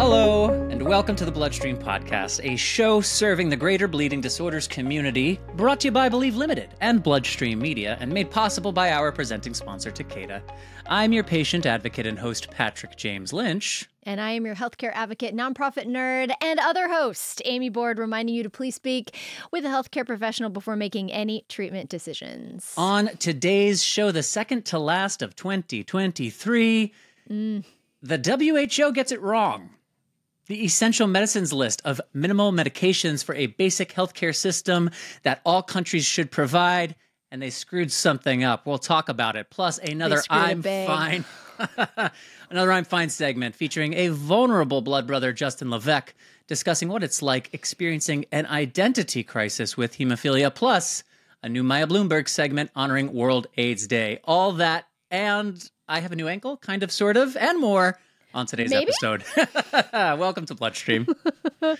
Hello, and welcome to the Bloodstream Podcast, a show serving the greater bleeding disorders community, brought to you by Believe Limited and Bloodstream Media, and made possible by our presenting sponsor, Takeda. I'm your patient advocate and host, Patrick James Lynch. And I am your healthcare advocate, nonprofit nerd, and other host, Amy Board, reminding you to please speak with a healthcare professional before making any treatment decisions. On today's show, the second to last of 2023, Mm. the WHO gets it wrong. The essential medicines list of minimal medications for a basic healthcare system that all countries should provide, and they screwed something up. We'll talk about it. Plus, another I'm fine. another I'm fine segment featuring a vulnerable blood brother, Justin Levesque, discussing what it's like experiencing an identity crisis with hemophilia. Plus, a new Maya Bloomberg segment honoring World AIDS Day. All that, and I have a new ankle, kind of, sort of, and more on today's Maybe? episode. Welcome to Bloodstream.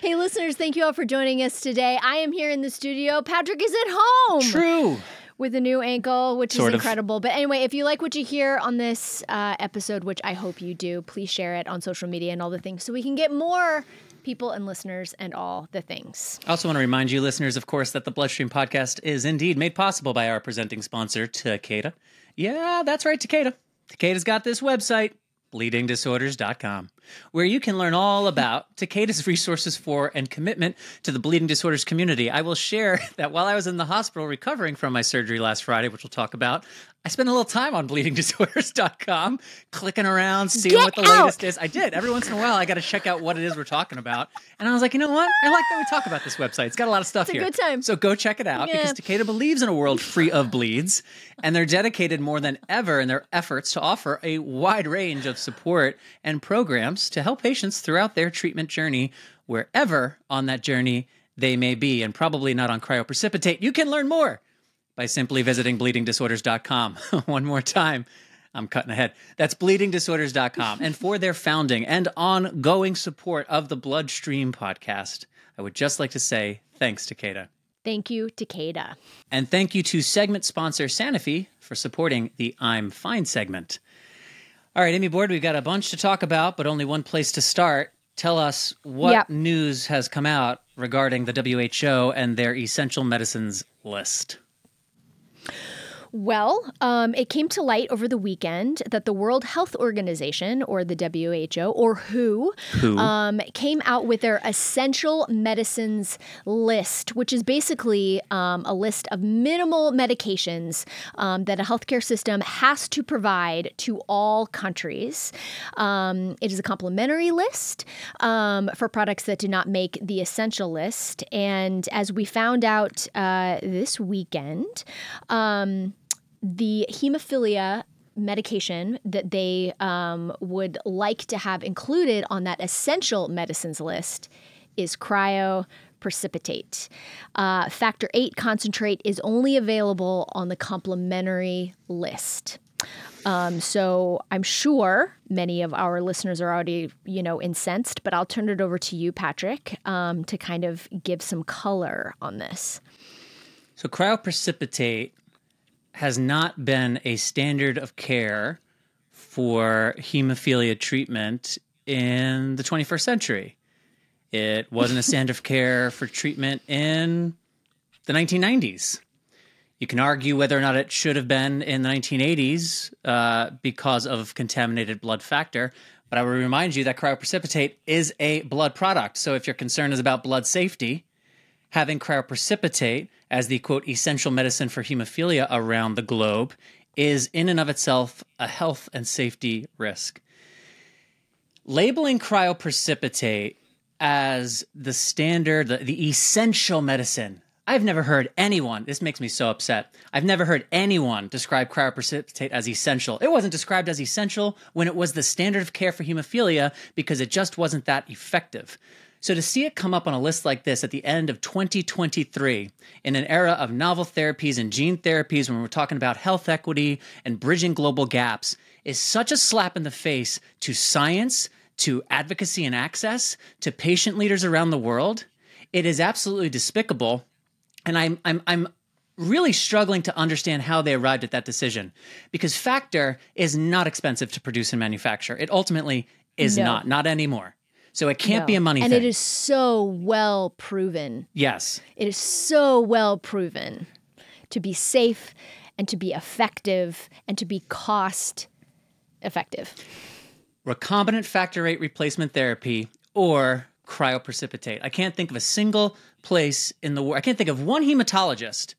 Hey, listeners, thank you all for joining us today. I am here in the studio. Patrick is at home. True. with a new ankle, which Sort is of. incredible. But anyway, if you like what you hear on this uh, episode, which I hope you do, please share it on social media and all the things so we can get more people and listeners and all the things. I also want to remind you, listeners, of course, that the Bloodstream podcast is indeed made possible by our presenting sponsor, Takeda. Yeah, that's right, Takeda. Takeda's got this website, bleedingdisorders.com, where you can learn all about Takeda's resources for and commitment to the bleeding disorders community. I will share that while I was in the hospital recovering from my surgery last Friday, which we'll talk about, I spent a little time on bleedingdisorders.com, clicking around, seeing Get what the out! latest is. I did. Every once in a while, I got to check out what it is we're talking about. And I was like, you know what? I like that we talk about this website. It's got a lot of stuff It's a here. good time. So go check it out Yeah. because Takeda believes in a world free of bleeds, and they're dedicated more than ever in their efforts to offer a wide range of support and programs to help patients throughout their treatment journey, wherever on that journey they may be, and probably not on cryoprecipitate. You can learn more by simply visiting bleedingdisorders.com. One more time. I'm cutting ahead. That's bleedingdisorders.com. and for their founding and ongoing support of the Bloodstream podcast, I would just like to say thanks, Takeda. Thank you, Takeda. And thank you to segment sponsor Sanofi for supporting the I'm Fine segment. All right, Amy Board, we've got a bunch to talk about, but only one place to start. Tell us what Yep. news has come out regarding the WHO and their essential medicines list. Well, um, it came to light over the weekend that the World Health Organization, or the WHO, or WHO, Who? Um, came out with their essential medicines list, which is basically um, a list of minimal medications um, that a healthcare system has to provide to all countries. Um, it is a complimentary list um, for products that do not make the essential list. And as we found out uh, this weekend, um, the hemophilia medication that they um, would like to have included on that essential medicines list is cryoprecipitate. Uh, factor 8 concentrate is only available on the complementary list. Um, so I'm sure many of our listeners are already, you know, incensed, but I'll turn it over to you, Patrick, um, to kind of give some color on this. So cryoprecipitate has not been a standard of care for hemophilia treatment in the 21st century. It wasn't a standard of care for treatment in the 1990s. You can argue whether or not it should have been in the 1980s uh, because of contaminated blood factor. But I will remind you that cryoprecipitate is a blood product. So if your concern is about blood safety, having cryoprecipitate as the quote essential medicine for hemophilia around the globe is in and of itself a health and safety risk. Labeling cryoprecipitate as the standard, the, the essential medicine. I've never heard anyone, this makes me so upset. I've never heard anyone describe cryoprecipitate as essential. It wasn't described as essential when it was the standard of care for hemophilia because it just wasn't that effective. So to see it come up on a list like this at the end of 2023 in an era of novel therapies and gene therapies when we're talking about health equity and bridging global gaps is such a slap in the face to science, to advocacy and access, to patient leaders around the world. It is absolutely despicable and I'm I'm I'm really struggling to understand how they arrived at that decision because factor is not expensive to produce and manufacture. It ultimately is No. not, not anymore. So it can't be a money and thing. it is so well proven. yes. It is so well proven to be safe and to be effective and to be cost effective. recombinant factor VIII replacement therapy or cryoprecipitate. I can't think of a single place in the world. I can't think of one hematologist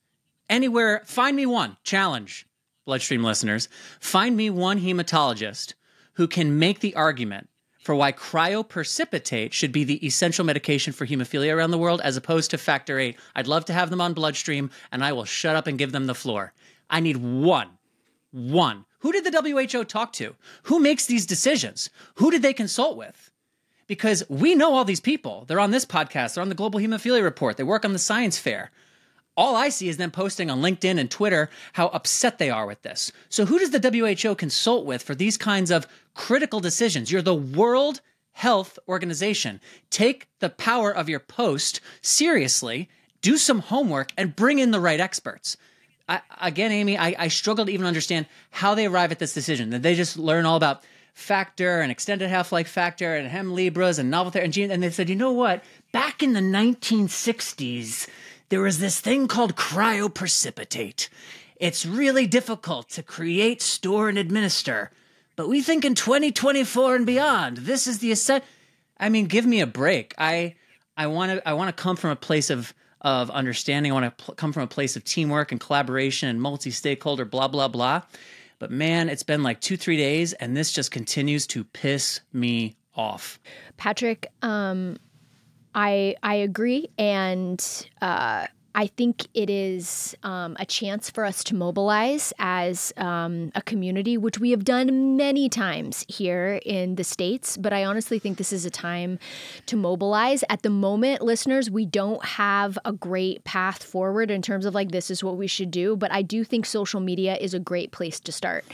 anywhere. Find me one. Challenge, bloodstream listeners. Find me one hematologist who can make the argument for why cryoprecipitate should be the essential medication for hemophilia around the world as opposed to factor VIII. I'd love to have them on bloodstream and I will shut up and give them the floor. I need one. One. Who did the WHO talk to? Who makes these decisions? Who did they consult with? Because we know all these people. They're on this podcast, they're on the Global Hemophilia Report, they work on the science fair. All I see is them posting on LinkedIn and Twitter how upset they are with this. So, who does the WHO consult with for these kinds of critical decisions? You're the World Health Organization. Take the power of your post seriously, do some homework, and bring in the right experts. I, again, Amy, I, I struggle to even understand how they arrive at this decision. That they just learn all about factor and extended half-life factor and Hemlibras and novel therapy and and they said, you know what? Back in the 1960s, there was this thing called cryoprecipitate. It's really difficult to create, store, and administer, but we think in 2024 and beyond, this is the ascent. I mean, give me a break. I I want to I want to come from a place of of understanding. I want to pl- come from a place of teamwork and collaboration and multi-stakeholder blah blah blah. But man, it's been like 2-3 days and this just continues to piss me off. Patrick, um, I I agree, and uh, I think it is um, a chance for us to mobilize as um, a community, which we have done many times here in the states. But I honestly think this is a time to mobilize. At the moment, listeners, we don't have a great path forward in terms of like this is what we should do. But I do think social media is a great place to start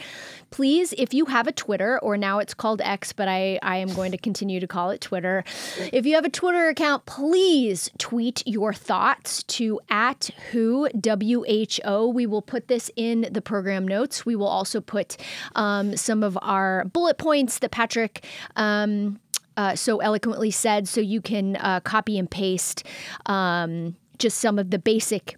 please, if you have a Twitter, or now it's called X, but I, I am going to continue to call it Twitter. If you have a Twitter account, please tweet your thoughts to at who WHO. We will put this in the program notes. We will also put um, some of our bullet points that Patrick. Um, uh, so eloquently said, so you can uh, copy and paste um, just some of the basic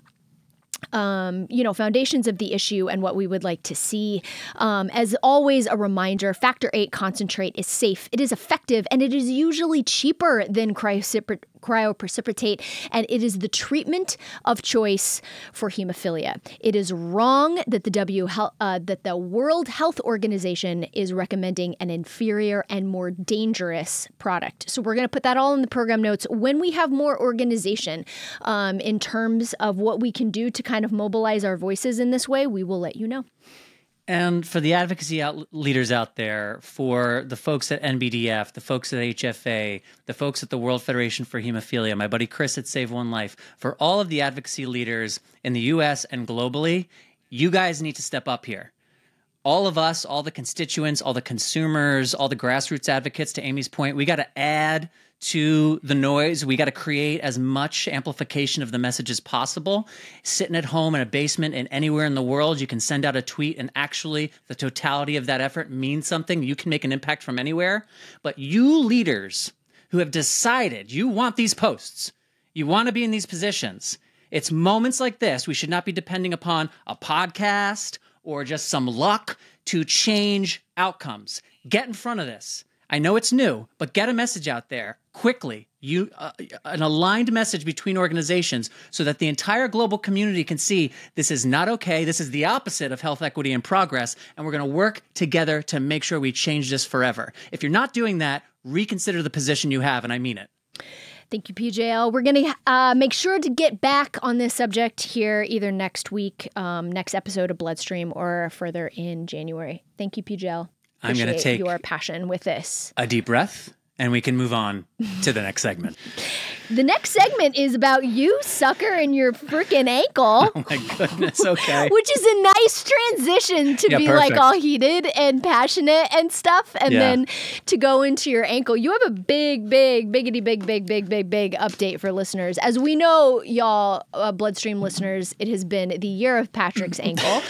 um, you know, foundations of the issue and what we would like to see. Um, as always, a reminder factor eight concentrate is safe, it is effective, and it is usually cheaper than cryocipr- cryoprecipitate, and it is the treatment of choice for hemophilia. It is wrong that the W uh, that the World Health Organization is recommending an inferior and more dangerous product. So we're going to put that all in the program notes when we have more organization um, in terms of what we can do to kind of mobilize our voices in this way. We will let you know. And for the advocacy out, leaders out there, for the folks at NBDF, the folks at HFA, the folks at the World Federation for Hemophilia, my buddy Chris at Save One Life, for all of the advocacy leaders in the US and globally, you guys need to step up here. All of us, all the constituents, all the consumers, all the grassroots advocates, to Amy's point, we got to add to the noise. We got to create as much amplification of the message as possible. Sitting at home in a basement and anywhere in the world, you can send out a tweet, and actually, the totality of that effort means something. You can make an impact from anywhere. But you leaders who have decided you want these posts, you want to be in these positions, it's moments like this. We should not be depending upon a podcast or just some luck to change outcomes. Get in front of this. I know it's new, but get a message out there quickly. You uh, an aligned message between organizations so that the entire global community can see this is not okay. This is the opposite of health equity and progress, and we're going to work together to make sure we change this forever. If you're not doing that, reconsider the position you have, and I mean it. Thank you, PJL. We're going to uh, make sure to get back on this subject here either next week, um, next episode of Bloodstream, or further in January. Thank you, PJL. I'm gonna Appreciate take- your passion with this. A deep breath, and we can move on to the next segment. The next segment is about you, sucker, and your freaking ankle. Oh my goodness. Okay. Which is a nice transition to Yeah, be like all heated and passionate and stuff, and Yeah. then to go into your ankle. You have a big, big, biggity, big, big, big, big, big update for listeners. As we know, y'all, uh, Bloodstream listeners, it has been the year of Patrick's ankle,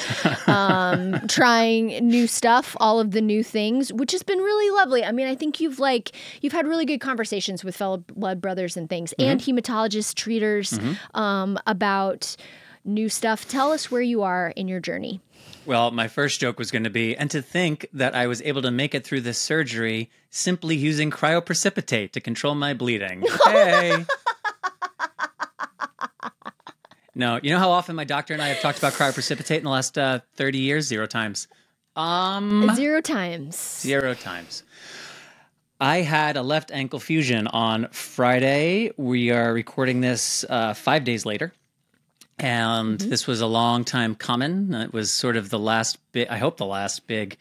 um, trying new stuff, all of the new things, which has been really lovely. I mean, I think you've like you've had really good conversations with fellow blood brothers and things, and hematologists, treaters, um, about new stuff. Tell us where you are in your journey. Well, my first joke was going to be, and to think that I was able to make it through this surgery simply using cryoprecipitate to control my bleeding. Hey. no, you know how often my doctor and I have talked about cryoprecipitate in the last uh, 30 years? Zero times. Um, Zero times. Zero times. I had a left ankle fusion on Friday. We are recording this uh, five days later. And this was a long time coming. It was sort of the last bit, I hope the last big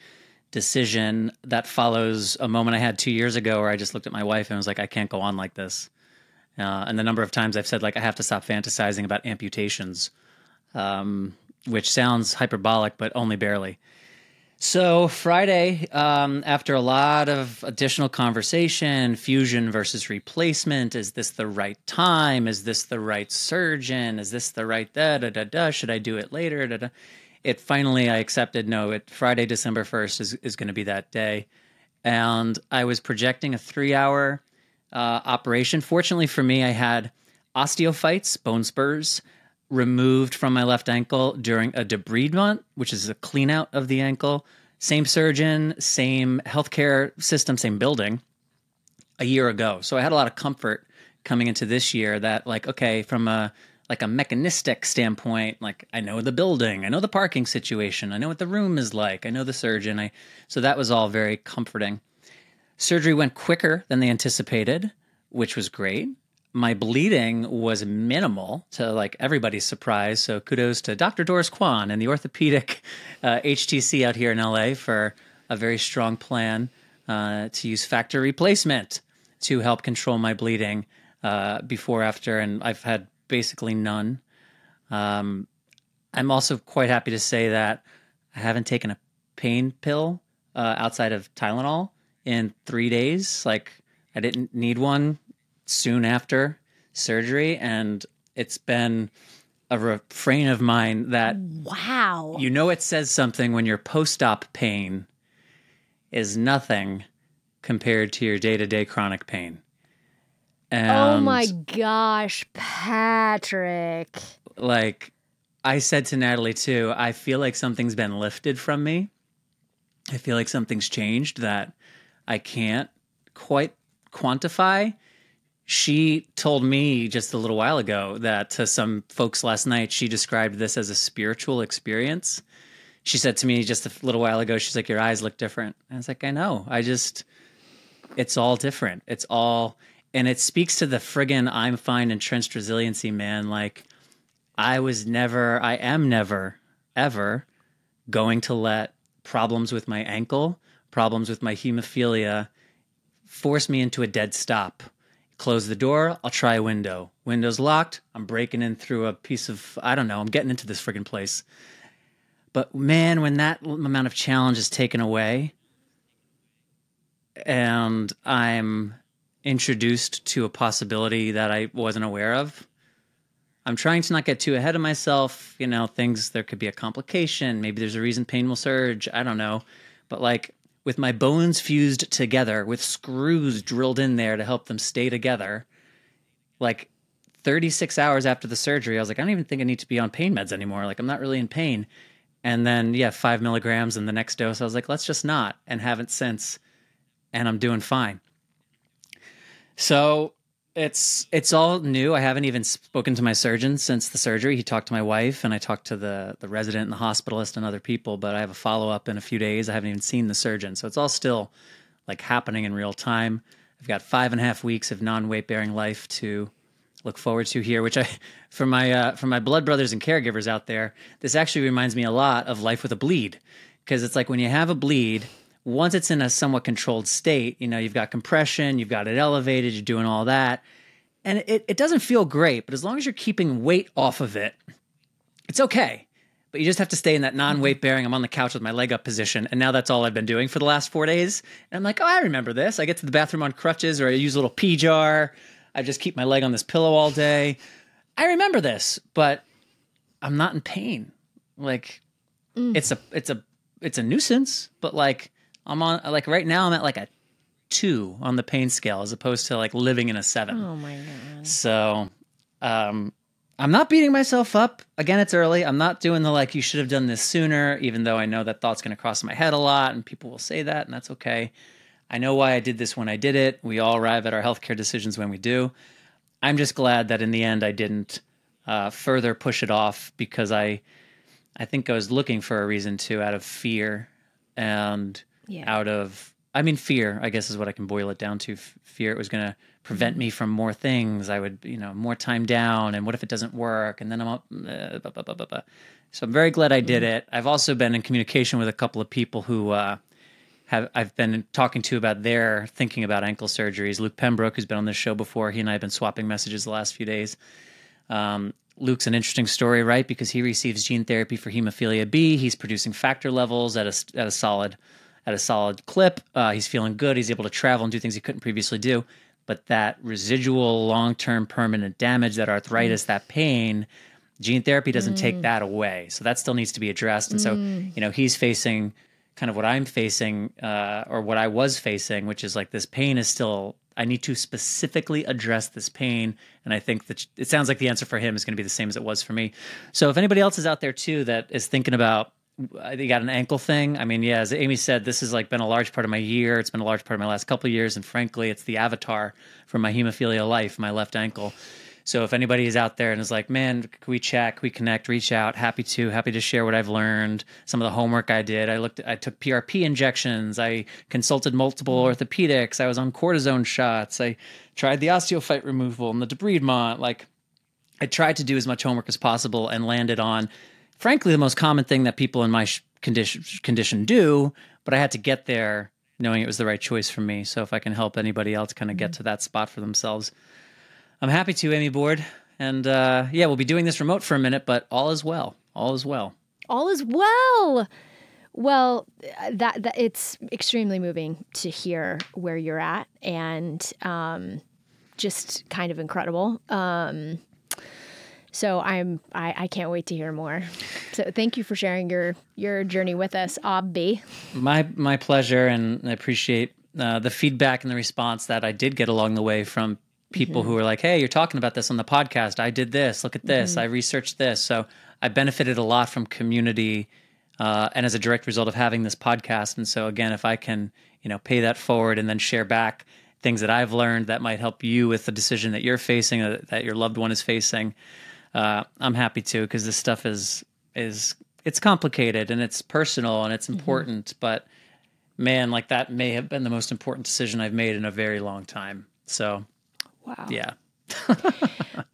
decision that follows a moment I had two years ago where I just looked at my wife and was like, I can't go on like this. Uh, and the number of times I've said, like, I have to stop fantasizing about amputations, um, which sounds hyperbolic, but only barely. So Friday, um, after a lot of additional conversation, fusion versus replacement, is this the right time? Is this the right surgeon? Is this the right da da da da? Should I do it later? Da, da. It finally, I accepted. No, it Friday, December first is is going to be that day, and I was projecting a three hour uh, operation. Fortunately for me, I had osteophytes, bone spurs, removed from my left ankle during a debridement, which is a clean out of the ankle. Same surgeon, same healthcare system, same building a year ago. So I had a lot of comfort coming into this year that like okay, from a like a mechanistic standpoint, like I know the building, I know the parking situation, I know what the room is like, I know the surgeon. I so that was all very comforting. Surgery went quicker than they anticipated, which was great. My bleeding was minimal to like everybody's surprise. So kudos to Dr. Doris Kwan and the orthopedic uh, HTC out here in LA for a very strong plan uh, to use factor replacement to help control my bleeding uh, before, after, and I've had basically none. Um, I'm also quite happy to say that I haven't taken a pain pill uh, outside of Tylenol in three days. Like I didn't need one soon after surgery, and it's been a refrain of mine that Wow. you know it says something when your post-op pain is nothing compared to your day-to-day chronic pain. Oh and oh my gosh, Patrick. like I said to Natalie too, I feel like something's been lifted from me. I feel like something's changed that I can't quite quantify. She told me just a little while ago that to some folks last night, she described this as a spiritual experience. She said to me just a little while ago, she's like, Your eyes look different. I was like, I know. I just, it's all different. It's all, and it speaks to the friggin' I'm fine entrenched resiliency, man. Like, I was never, I am never, ever going to let problems with my ankle, problems with my hemophilia force me into a dead stop. Close the door, I'll try a window. Window's locked, I'm breaking in through a piece of, I don't know, I'm getting into this friggin' place. But man, when that amount of challenge is taken away and I'm introduced to a possibility that I wasn't aware of, I'm trying to not get too ahead of myself. You know, things, there could be a complication. Maybe there's a reason pain will surge. I don't know. But like with my bones fused together, with screws drilled in there to help them stay together, like 36 hours after the surgery, I was like, I don't even think I need to be on pain meds anymore. Like, I'm not really in pain. And then, yeah, five milligrams and the next dose, I was like, let's just not, and haven't since. And I'm doing fine. So it's it's all new. I haven't even spoken to my surgeon since the surgery. He talked to my wife, and I talked to the the resident and the hospitalist and other people. But I have a follow up in a few days. I haven't even seen the surgeon, so it's all still like happening in real time. I've got five and a half weeks of non weight bearing life to look forward to here. Which I, for my uh, for my blood brothers and caregivers out there, this actually reminds me a lot of life with a bleed, because it's like when you have a bleed, once it's in a somewhat controlled state, you know, you've got compression, you've got it elevated, you're doing all that. and it, it doesn't feel great, but as long as you're keeping weight off of it, it's okay. But you just have to stay in that non weight bearing. I'm on the couch with my leg up position. And now that's all I've been doing for the last four days. And I'm like, oh, I remember this. I get to the bathroom on crutches or I use a little pee jar. I just keep my leg on this pillow all day. I remember this, but I'm not in pain. Like mm. it's a it's a it's a nuisance, but like I'm on like right now I'm at like a two on the pain scale as opposed to like living in a seven. Oh my god. So um I'm not beating myself up. Again, it's early. I'm not doing the like you should have done this sooner, even though I know that thought's gonna cross my head a lot and people will say that, and that's okay. I know why I did this when I did it. We all arrive at our healthcare decisions when we do. I'm just glad that in the end I didn't uh, further push it off because I I think I was looking for a reason to out of fear and Yeah. out of I mean fear I guess is what I can boil it down to F- fear it was going to prevent me from more things I would you know more time down and what if it doesn't work and then I'm up uh, blah, blah, blah, blah, blah. so I'm very glad I did it I've also been in communication with a couple of people who uh, have I've been talking to about their thinking about ankle surgeries Luke Pembroke who's been on this show before he and I have been swapping messages the last few days um, Luke's an interesting story, right? Because he receives gene therapy for hemophilia B. He's producing factor levels at a at a solid at a solid clip. Uh, he's feeling good. He's able to travel and do things he couldn't previously do. But that residual, long term, permanent damage, that arthritis, that pain, gene therapy doesn't take that away. So that still needs to be addressed. And so, you know, he's facing kind of what I'm facing, uh, or what I was facing, which is like this pain is still. I need to specifically address this pain, and I think that it sounds like the answer for him is going to be the same as it was for me. So if anybody else is out there too that is thinking about they got an ankle thing. I mean, yeah, as Amy said, this has like been a large part of my year. It's been a large part of my last couple of years, and frankly, it's the avatar for my hemophilia life, my left ankle. So if anybody is out there and is like, man, can we chat? Can we connect? Reach out. Happy to. Happy to share what I've learned. Some of the homework I did. I looked. I took PRP injections. I consulted multiple mm. orthopedics. I was on cortisone shots. I tried the osteophyte removal and the debridement. Like I tried to do as much homework as possible and landed on, frankly, the most common thing that people in my sh- condition condition do. But I had to get there knowing it was the right choice for me. So if I can help anybody else kind of get to that spot for themselves, I'm happy to, Amy Board. And uh, yeah, we'll be doing this remote for a minute, but all is well. All is well. All is well. Well, that, that it's extremely moving to hear where you're at, and um, just kind of incredible. Um, so I'm I, I can't wait to hear more. So thank you for sharing your your journey with us, Obby. My my pleasure, and I appreciate uh, the feedback and the response that I did get along the way from people who were like, "Hey, you're talking about this on the podcast. I did this. Look at this. I researched this." So I benefited a lot from community, uh, and as a direct result of having this podcast. And so again, if I can, you know, pay that forward and then share back things that I've learned that might help you with the decision that you're facing, uh, that your loved one is facing, uh, I'm happy to because this stuff is is it's complicated and it's personal and it's important, but man, like that may have been the most important decision I've made in a very long time. So Wow. yeah,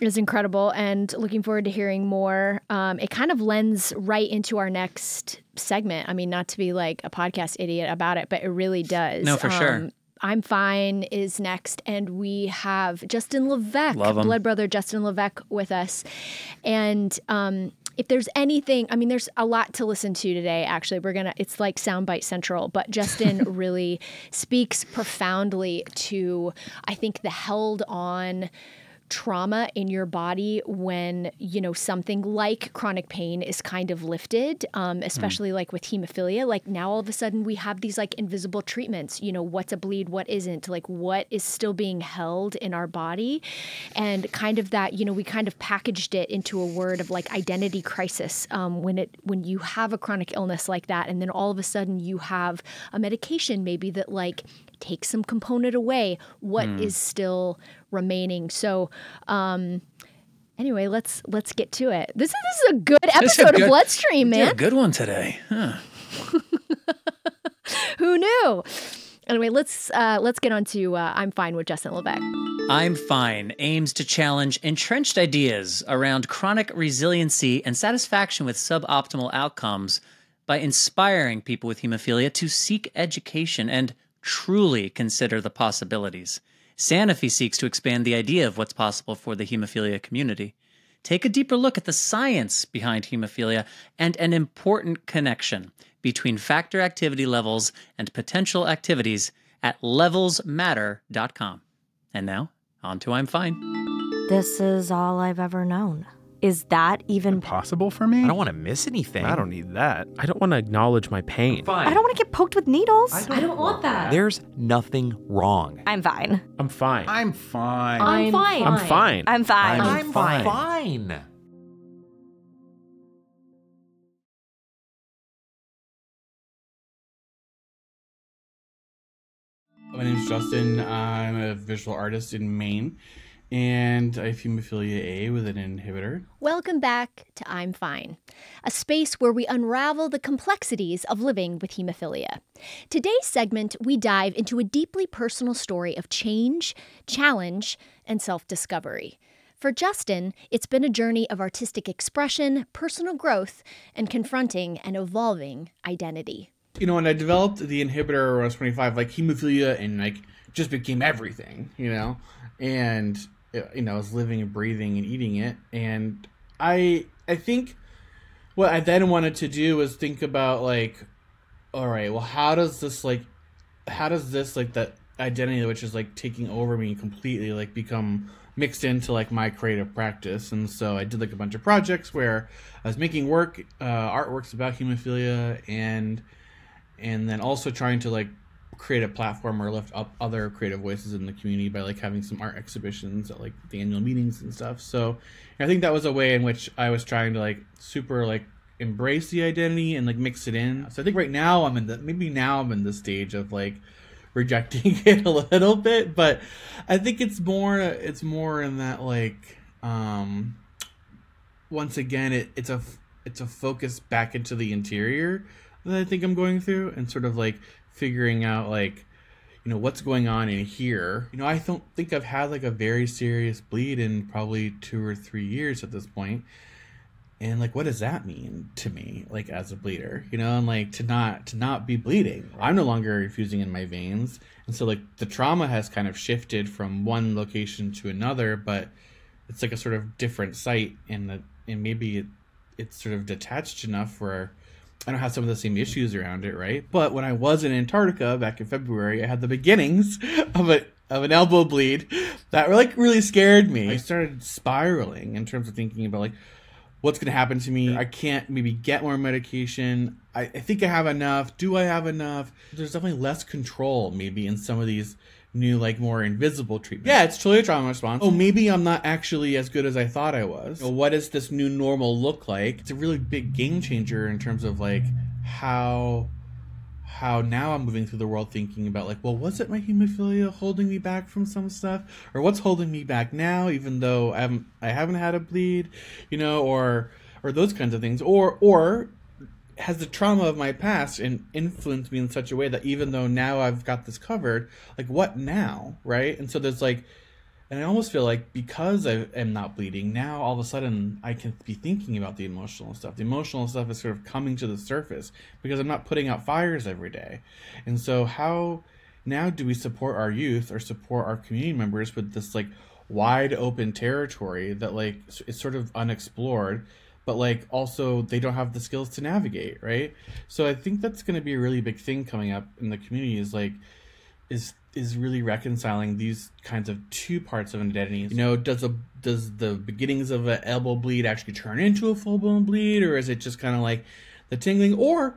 is incredible and looking forward to hearing more. Um, it kind of lends right into our next segment. I mean, not to be like a podcast idiot about it, but it really does. No, for sure. I'm Fine is next, and we have Justin Levesque, blood brother Justin Levesque, with us. And um, if there's anything, I mean, there's a lot to listen to today. Actually, we're gonna, it's like soundbite central, but Justin really speaks profoundly to, I think, the held on trauma in your body when you know something like chronic pain is kind of lifted um, especially like with hemophilia like now all of a sudden we have these like invisible treatments you know what's a bleed what isn't like what is still being held in our body. And kind of that you know we kind of packaged it into a word of like identity crisis um, when it when you have a chronic illness like that and then all of a sudden you have a medication maybe that like takes some component away. What is still remaining so um anyway let's let's get to it this is this is a good is a episode good- of bloodstream Did man a good one today. Huh. who knew anyway let's uh let's get on to uh, i'm fine with justin levesque I'm Fine aims to challenge entrenched ideas around chronic resiliency and satisfaction with suboptimal outcomes by inspiring people with hemophilia to seek education and truly consider the possibilities. Sanofi seeks to expand the idea of what's possible for the hemophilia community. Take a deeper look at the science behind hemophilia and an important connection between factor activity levels and potential activities at levelsmatter.com. And now, on to I'm Fine. This is all I've ever known. Is that even Possible for me? I don't want to miss anything. I don't need that. I don't want to acknowledge my pain. I don't want to get poked with needles. I don't want that. There's nothing wrong. I'm fine. I'm fine. I'm fine. I'm fine. I'm fine. I'm fine. I'm fine. fine. My name is Justin. I'm a visual artist in Maine, and I have hemophilia A with an inhibitor. Welcome back to I'm Fine, a space where we unravel the complexities of living with hemophilia. Today's segment, we dive into a deeply personal story of change, challenge, and self discovery. For Justin, it's been a journey of artistic expression, personal growth, and confronting an evolving identity. You know, when I developed the inhibitor when I was 25, like hemophilia and like just became everything, you know, and you know, I was living and breathing and eating it, and I I think what I then wanted to do was think about like, all right, well, how does this like, how does this like that identity which is like taking over me completely like become mixed into like my creative practice? And so i did like a bunch of projects where i was making work uh, artworks about hemophilia and and then also trying to like create a platform or lift up other creative voices in the community by like having some art exhibitions at like the annual meetings and stuff. So i think that was a way in which i was trying to like super like embrace the identity and like mix it in. So i think right now i'm in the maybe now i'm in the stage of like rejecting it a little bit but i think it's more it's more in that like um once again it, it's a it's a focus back into the interior that I think I'm going through and sort of like figuring out like you know what's going on in here. You know, I don't think I've had like a very serious bleed in probably 2 or 3 years at this point. And like what does that mean to me like as a bleeder? You know, and like to not to not be bleeding. I'm no longer infusing in my veins. And so like the trauma has kind of shifted from one location to another, but it's like a sort of different site and and maybe it, it's sort of detached enough where I don't have some of the same issues around it, right? But when I was in Antarctica back in February, I had the beginnings of a of an elbow bleed that like really scared me. I started spiraling in terms of thinking about like what's going to happen to me. I can't maybe get more medication. I, I think I have enough. Do I have enough? There's definitely less control maybe in some of these new like more invisible treatment. Yeah, it's totally a trauma response. Oh, maybe I'm not actually as good as I thought I was. What does this new normal look like? It's a really big game changer in terms of like how how now I'm moving through the world thinking about like, well, was it my hemophilia holding me back from some stuff, or what's holding me back now, even though I haven't I haven't had a bleed, you know, or or those kinds of things, or or has the trauma of my past and influenced me in such a way that even though now I've got this covered, like what now, right? And so there's like, and I almost feel like because I am not bleeding now, all of a sudden I can be thinking about the emotional stuff. The emotional stuff is sort of coming to the surface because I'm not putting out fires every day, and so how now do we support our youth or support our community members with this like wide open territory that like is sort of unexplored but like also they don't have the skills to navigate right? So i think that's going to be a really big thing coming up in the community is like is is really reconciling these kinds of two parts of an identity. You know does a does the beginnings of an elbow bleed actually turn into a full blown bleed or is it just kind of like the tingling? Or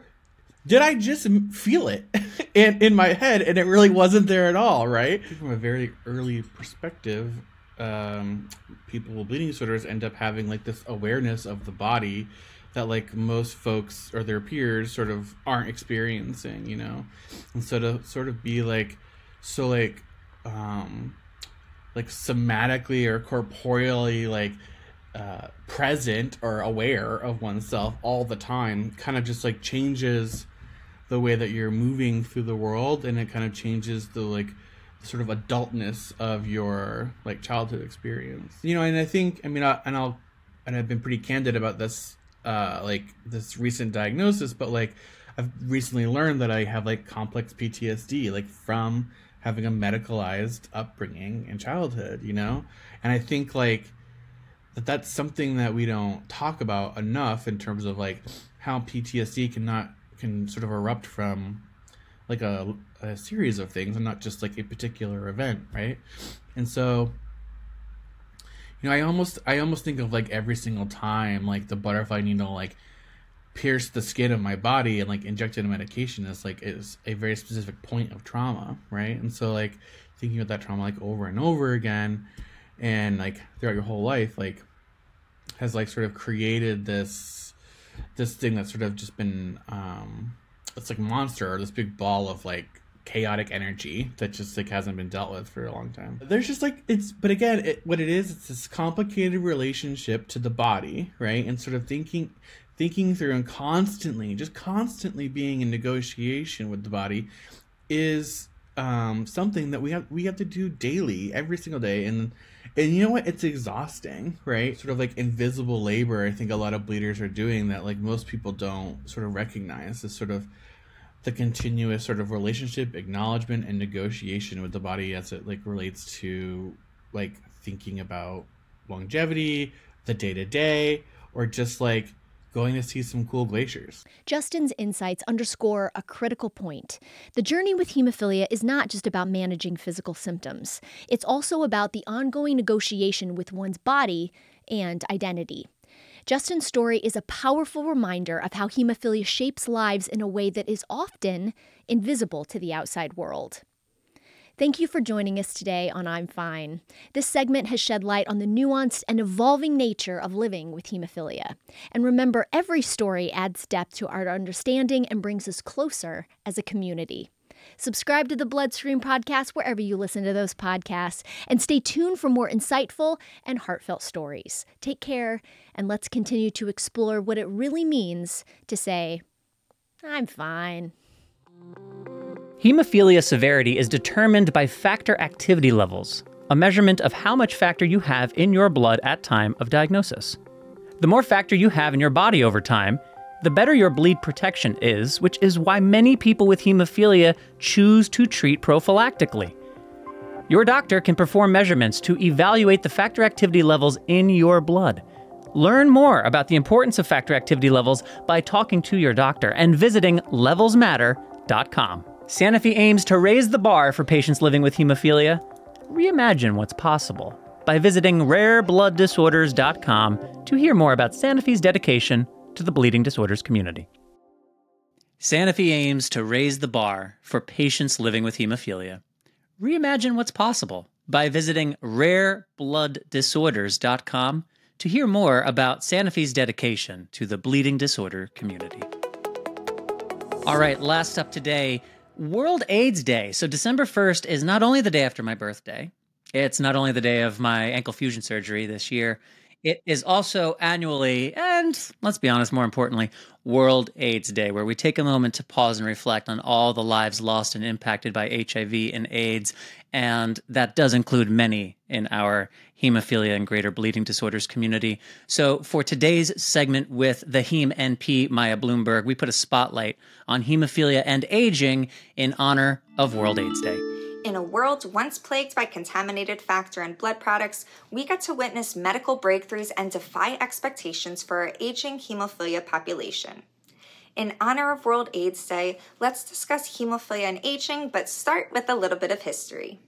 did I just feel it in, in my head and it really wasn't there at all, right? From a very early perspective, um, people with bleeding disorders end up having like this awareness of the body that like most folks or their peers sort of aren't experiencing, you know, and so to sort of be like so like um like somatically or corporeally like uh, present or aware of oneself all the time kind of just like changes the way that you're moving through the world and it kind of changes the like sort of adultness of your like childhood experience you know and i think i mean I, and i'll and i've been pretty candid about this uh like this recent diagnosis but like i've recently learned that i have like complex ptsd like from having a medicalized upbringing in childhood, you know? And I think like that that's something that we don't talk about enough in terms of like how PTSD can not can sort of erupt from like a, a series of things and not just like a particular event, right? And so you know, I almost I almost think of like every single time like the butterfly needle like pierced the skin of my body and like injected a medication is like is a very specific point of trauma, right? And so like thinking about that trauma like over and over again and like throughout your whole life like has like sort of created this this thing that's sort of just been um it's like monster or this big ball of like chaotic energy that just like hasn't been dealt with for a long time. There's just like it's but again it, what it is it's this complicated relationship to the body right? And sort of thinking thinking through and constantly just constantly being in negotiation with the body is um something that we have we have to do daily every single day. And and you know what? It's exhausting right? Sort of like invisible labor i think a lot of bleeders are doing that like most people don't sort of recognize. This sort of the continuous sort of relationship acknowledgement and negotiation with the body as it like relates to like thinking about longevity the day to day or just like going to see some cool glaciers Justin's insights underscore a critical point. The journey with hemophilia is not just about managing physical symptoms, it's also about the ongoing negotiation with one's body and identity. Justin's story is a powerful reminder of how hemophilia shapes lives in a way that is often invisible to the outside world. Thank you for joining us today on I'm Fine. This segment has shed light on the nuanced and evolving nature of living with hemophilia. And remember, every story adds depth to our understanding and brings us closer as a community. Subscribe to the Bloodstream podcast wherever you listen to those podcasts, and stay tuned for more insightful and heartfelt stories. Take care, and let's continue to explore what it really means to say, I'm fine. Hemophilia severity is determined by factor activity levels, a measurement of how much factor you have in your blood at time of diagnosis. The more factor you have in your body over time, the better your bleed protection is, which is why many people with hemophilia choose to treat prophylactically. Your doctor can perform measurements to evaluate the factor activity levels in your blood. Learn more about the importance of factor activity levels by talking to your doctor and visiting levelsmatter.com. Sanofi aims to raise the bar for patients living with hemophilia. Reimagine what's possible by visiting rareblooddisorders.com to hear more about Sanofi's dedication to the bleeding disorders community. Sanofi aims to raise the bar for patients living with hemophilia. Reimagine what's possible by visiting rareblooddisorders.com to hear more about Sanofi's dedication to the bleeding disorder community. All right, last up today, World AIDS Day. So December 1st is not only the day after my birthday, it's not only the day of my ankle fusion surgery this year, it is also annually, and let's be honest, more importantly, World AIDS Day, where we take a moment to pause and reflect on all the lives lost and impacted by HIV and AIDS. And that does include many in our hemophilia and greater bleeding disorders community. So, for today's segment with the Heme NP, Maya Bloomberg, we put a spotlight on hemophilia and aging in honor of World AIDS Day. In a world once plagued by contaminated factor and blood products, we get to witness medical breakthroughs and defy expectations for our aging hemophilia population. In honor of World AIDS Day, let's discuss hemophilia and aging, but start with a little bit of history.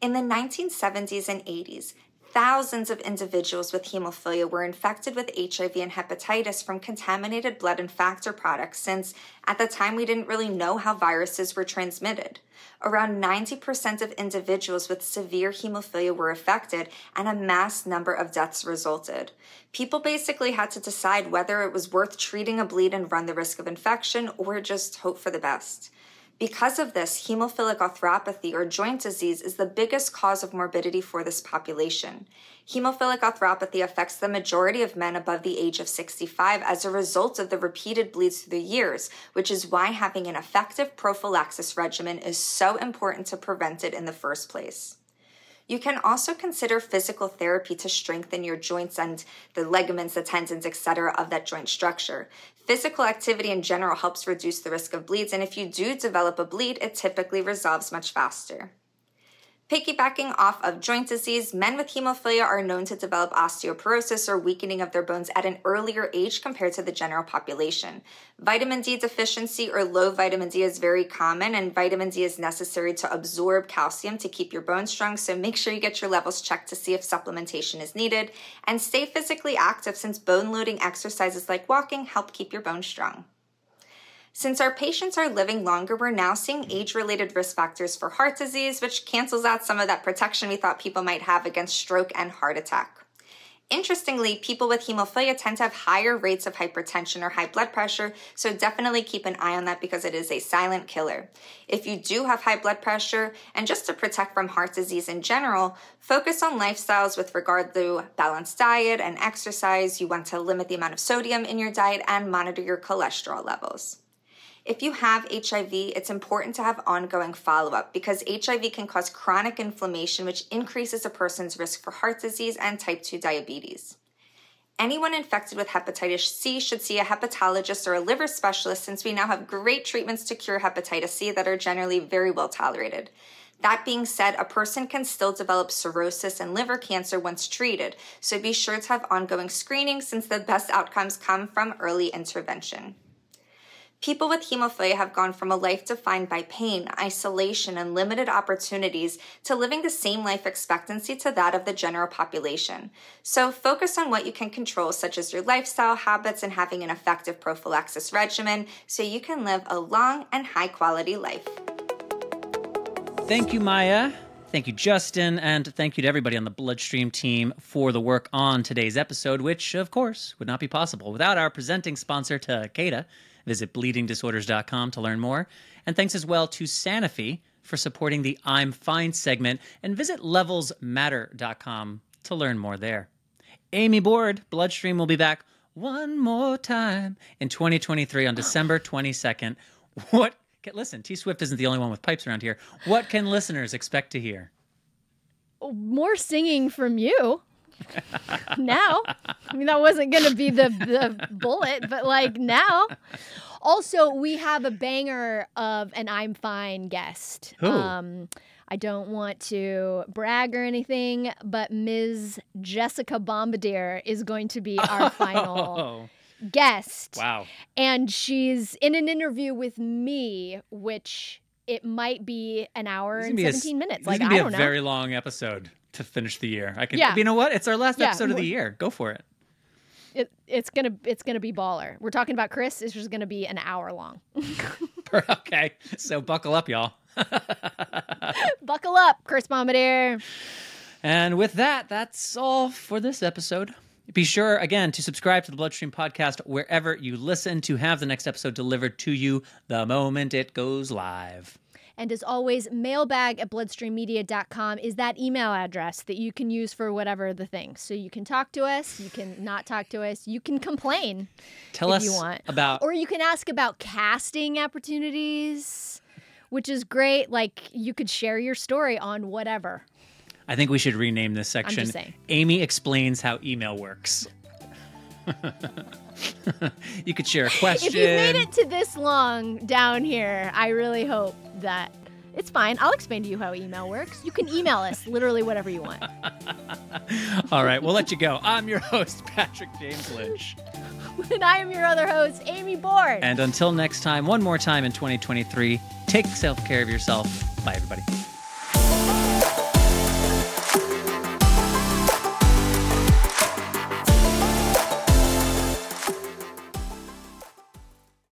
In the 1970s and 80s, thousands of individuals with hemophilia were infected with HIV and hepatitis from contaminated blood and factor products, since at the time we didn't really know how viruses were transmitted. Around 90% of individuals with severe hemophilia were affected, and a mass number of deaths resulted. People basically had to decide whether it was worth treating a bleed and run the risk of infection or just hope for the best. Because of this, hemophilic arthropathy or joint disease is the biggest cause of morbidity for this population. Hemophilic arthropathy affects the majority of men above the age of 65 as a result of the repeated bleeds through the years, which is why having an effective prophylaxis regimen is so important to prevent it in the first place. You can also consider physical therapy to strengthen your joints and the ligaments, the tendons, etc. of that joint structure. Physical activity in general helps reduce the risk of bleeds, and if you do develop a bleed, it typically resolves much faster. Piggybacking off of joint disease, men with hemophilia are known to develop osteoporosis or weakening of their bones at an earlier age compared to the general population. Vitamin D deficiency or low vitamin D is very common, and vitamin D is necessary to absorb calcium to keep your bones strong. So make sure you get your levels checked to see if supplementation is needed. And stay physically active since bone loading exercises like walking help keep your bones strong. Since our patients are living longer, we're now seeing age related risk factors for heart disease, which cancels out some of that protection we thought people might have against stroke and heart attack. Interestingly, people with hemophilia tend to have higher rates of hypertension or high blood pressure, so definitely keep an eye on that because it is a silent killer. If you do have high blood pressure, and just to protect from heart disease in general, focus on lifestyles with regard to balanced diet and exercise. You want to limit the amount of sodium in your diet and monitor your cholesterol levels. If you have HIV, it's important to have ongoing follow up because HIV can cause chronic inflammation, which increases a person's risk for heart disease and type 2 diabetes. Anyone infected with hepatitis C should see a hepatologist or a liver specialist since we now have great treatments to cure hepatitis C that are generally very well tolerated. That being said, a person can still develop cirrhosis and liver cancer once treated, so be sure to have ongoing screening since the best outcomes come from early intervention. People with hemophilia have gone from a life defined by pain, isolation, and limited opportunities to living the same life expectancy to that of the general population. So focus on what you can control, such as your lifestyle habits and having an effective prophylaxis regimen, so you can live a long and high quality life. Thank you, Maya. Thank you, Justin. And thank you to everybody on the Bloodstream team for the work on today's episode, which, of course, would not be possible without our presenting sponsor, Takeda. Visit bleedingdisorders.com to learn more. And thanks as well to Sanofi for supporting the I'm Fine segment. And visit levelsmatter.com to learn more there. Amy Board, Bloodstream will be back one more time in 2023 on December 22nd. What? Listen, T Swift isn't the only one with pipes around here. What can listeners expect to hear? More singing from you. Now. I mean, that wasn't going to be the, the bullet, but like now. Also, we have a banger of an I'm Fine guest. Who? Um, I don't want to brag or anything, but Ms. Jessica Bombardier is going to be our final Oh, guest. wow. And she's in an interview with me, which it might be an hour and gonna be a- 17 minutes. Like, I be don't a know. very long episode to finish the year. I can. Yeah. You know what? It's our last Yeah, episode of the year. Go for it. it, it's gonna it's gonna be baller. We're talking about Chris. It's just gonna be an hour long. okay, so buckle up, y'all. Buckle up, Chris Bombardier. And with that, that's all for this episode. Be sure, again, to subscribe to the Bloodstream Podcast wherever you listen to have the next episode delivered to you the moment it goes live. And as always, mailbag at bloodstreammedia.com is that email address that you can use for whatever the thing. So you can talk to us, you can not talk to us, you can complain Tell us you want. about. Or you can ask about casting opportunities, which is great. Like you could share your story on whatever. I think we should rename this section. Amy explains how email works. you could share a question. If you've made it to this long down here, I really hope that it's fine. I'll explain to you how email works. You can email us literally whatever you want. All right, we'll let you go. I'm your host, Patrick James Lynch. and I am your other host, Amy Board. And until next time, one more time in 2023, take self care of yourself. Bye, everybody.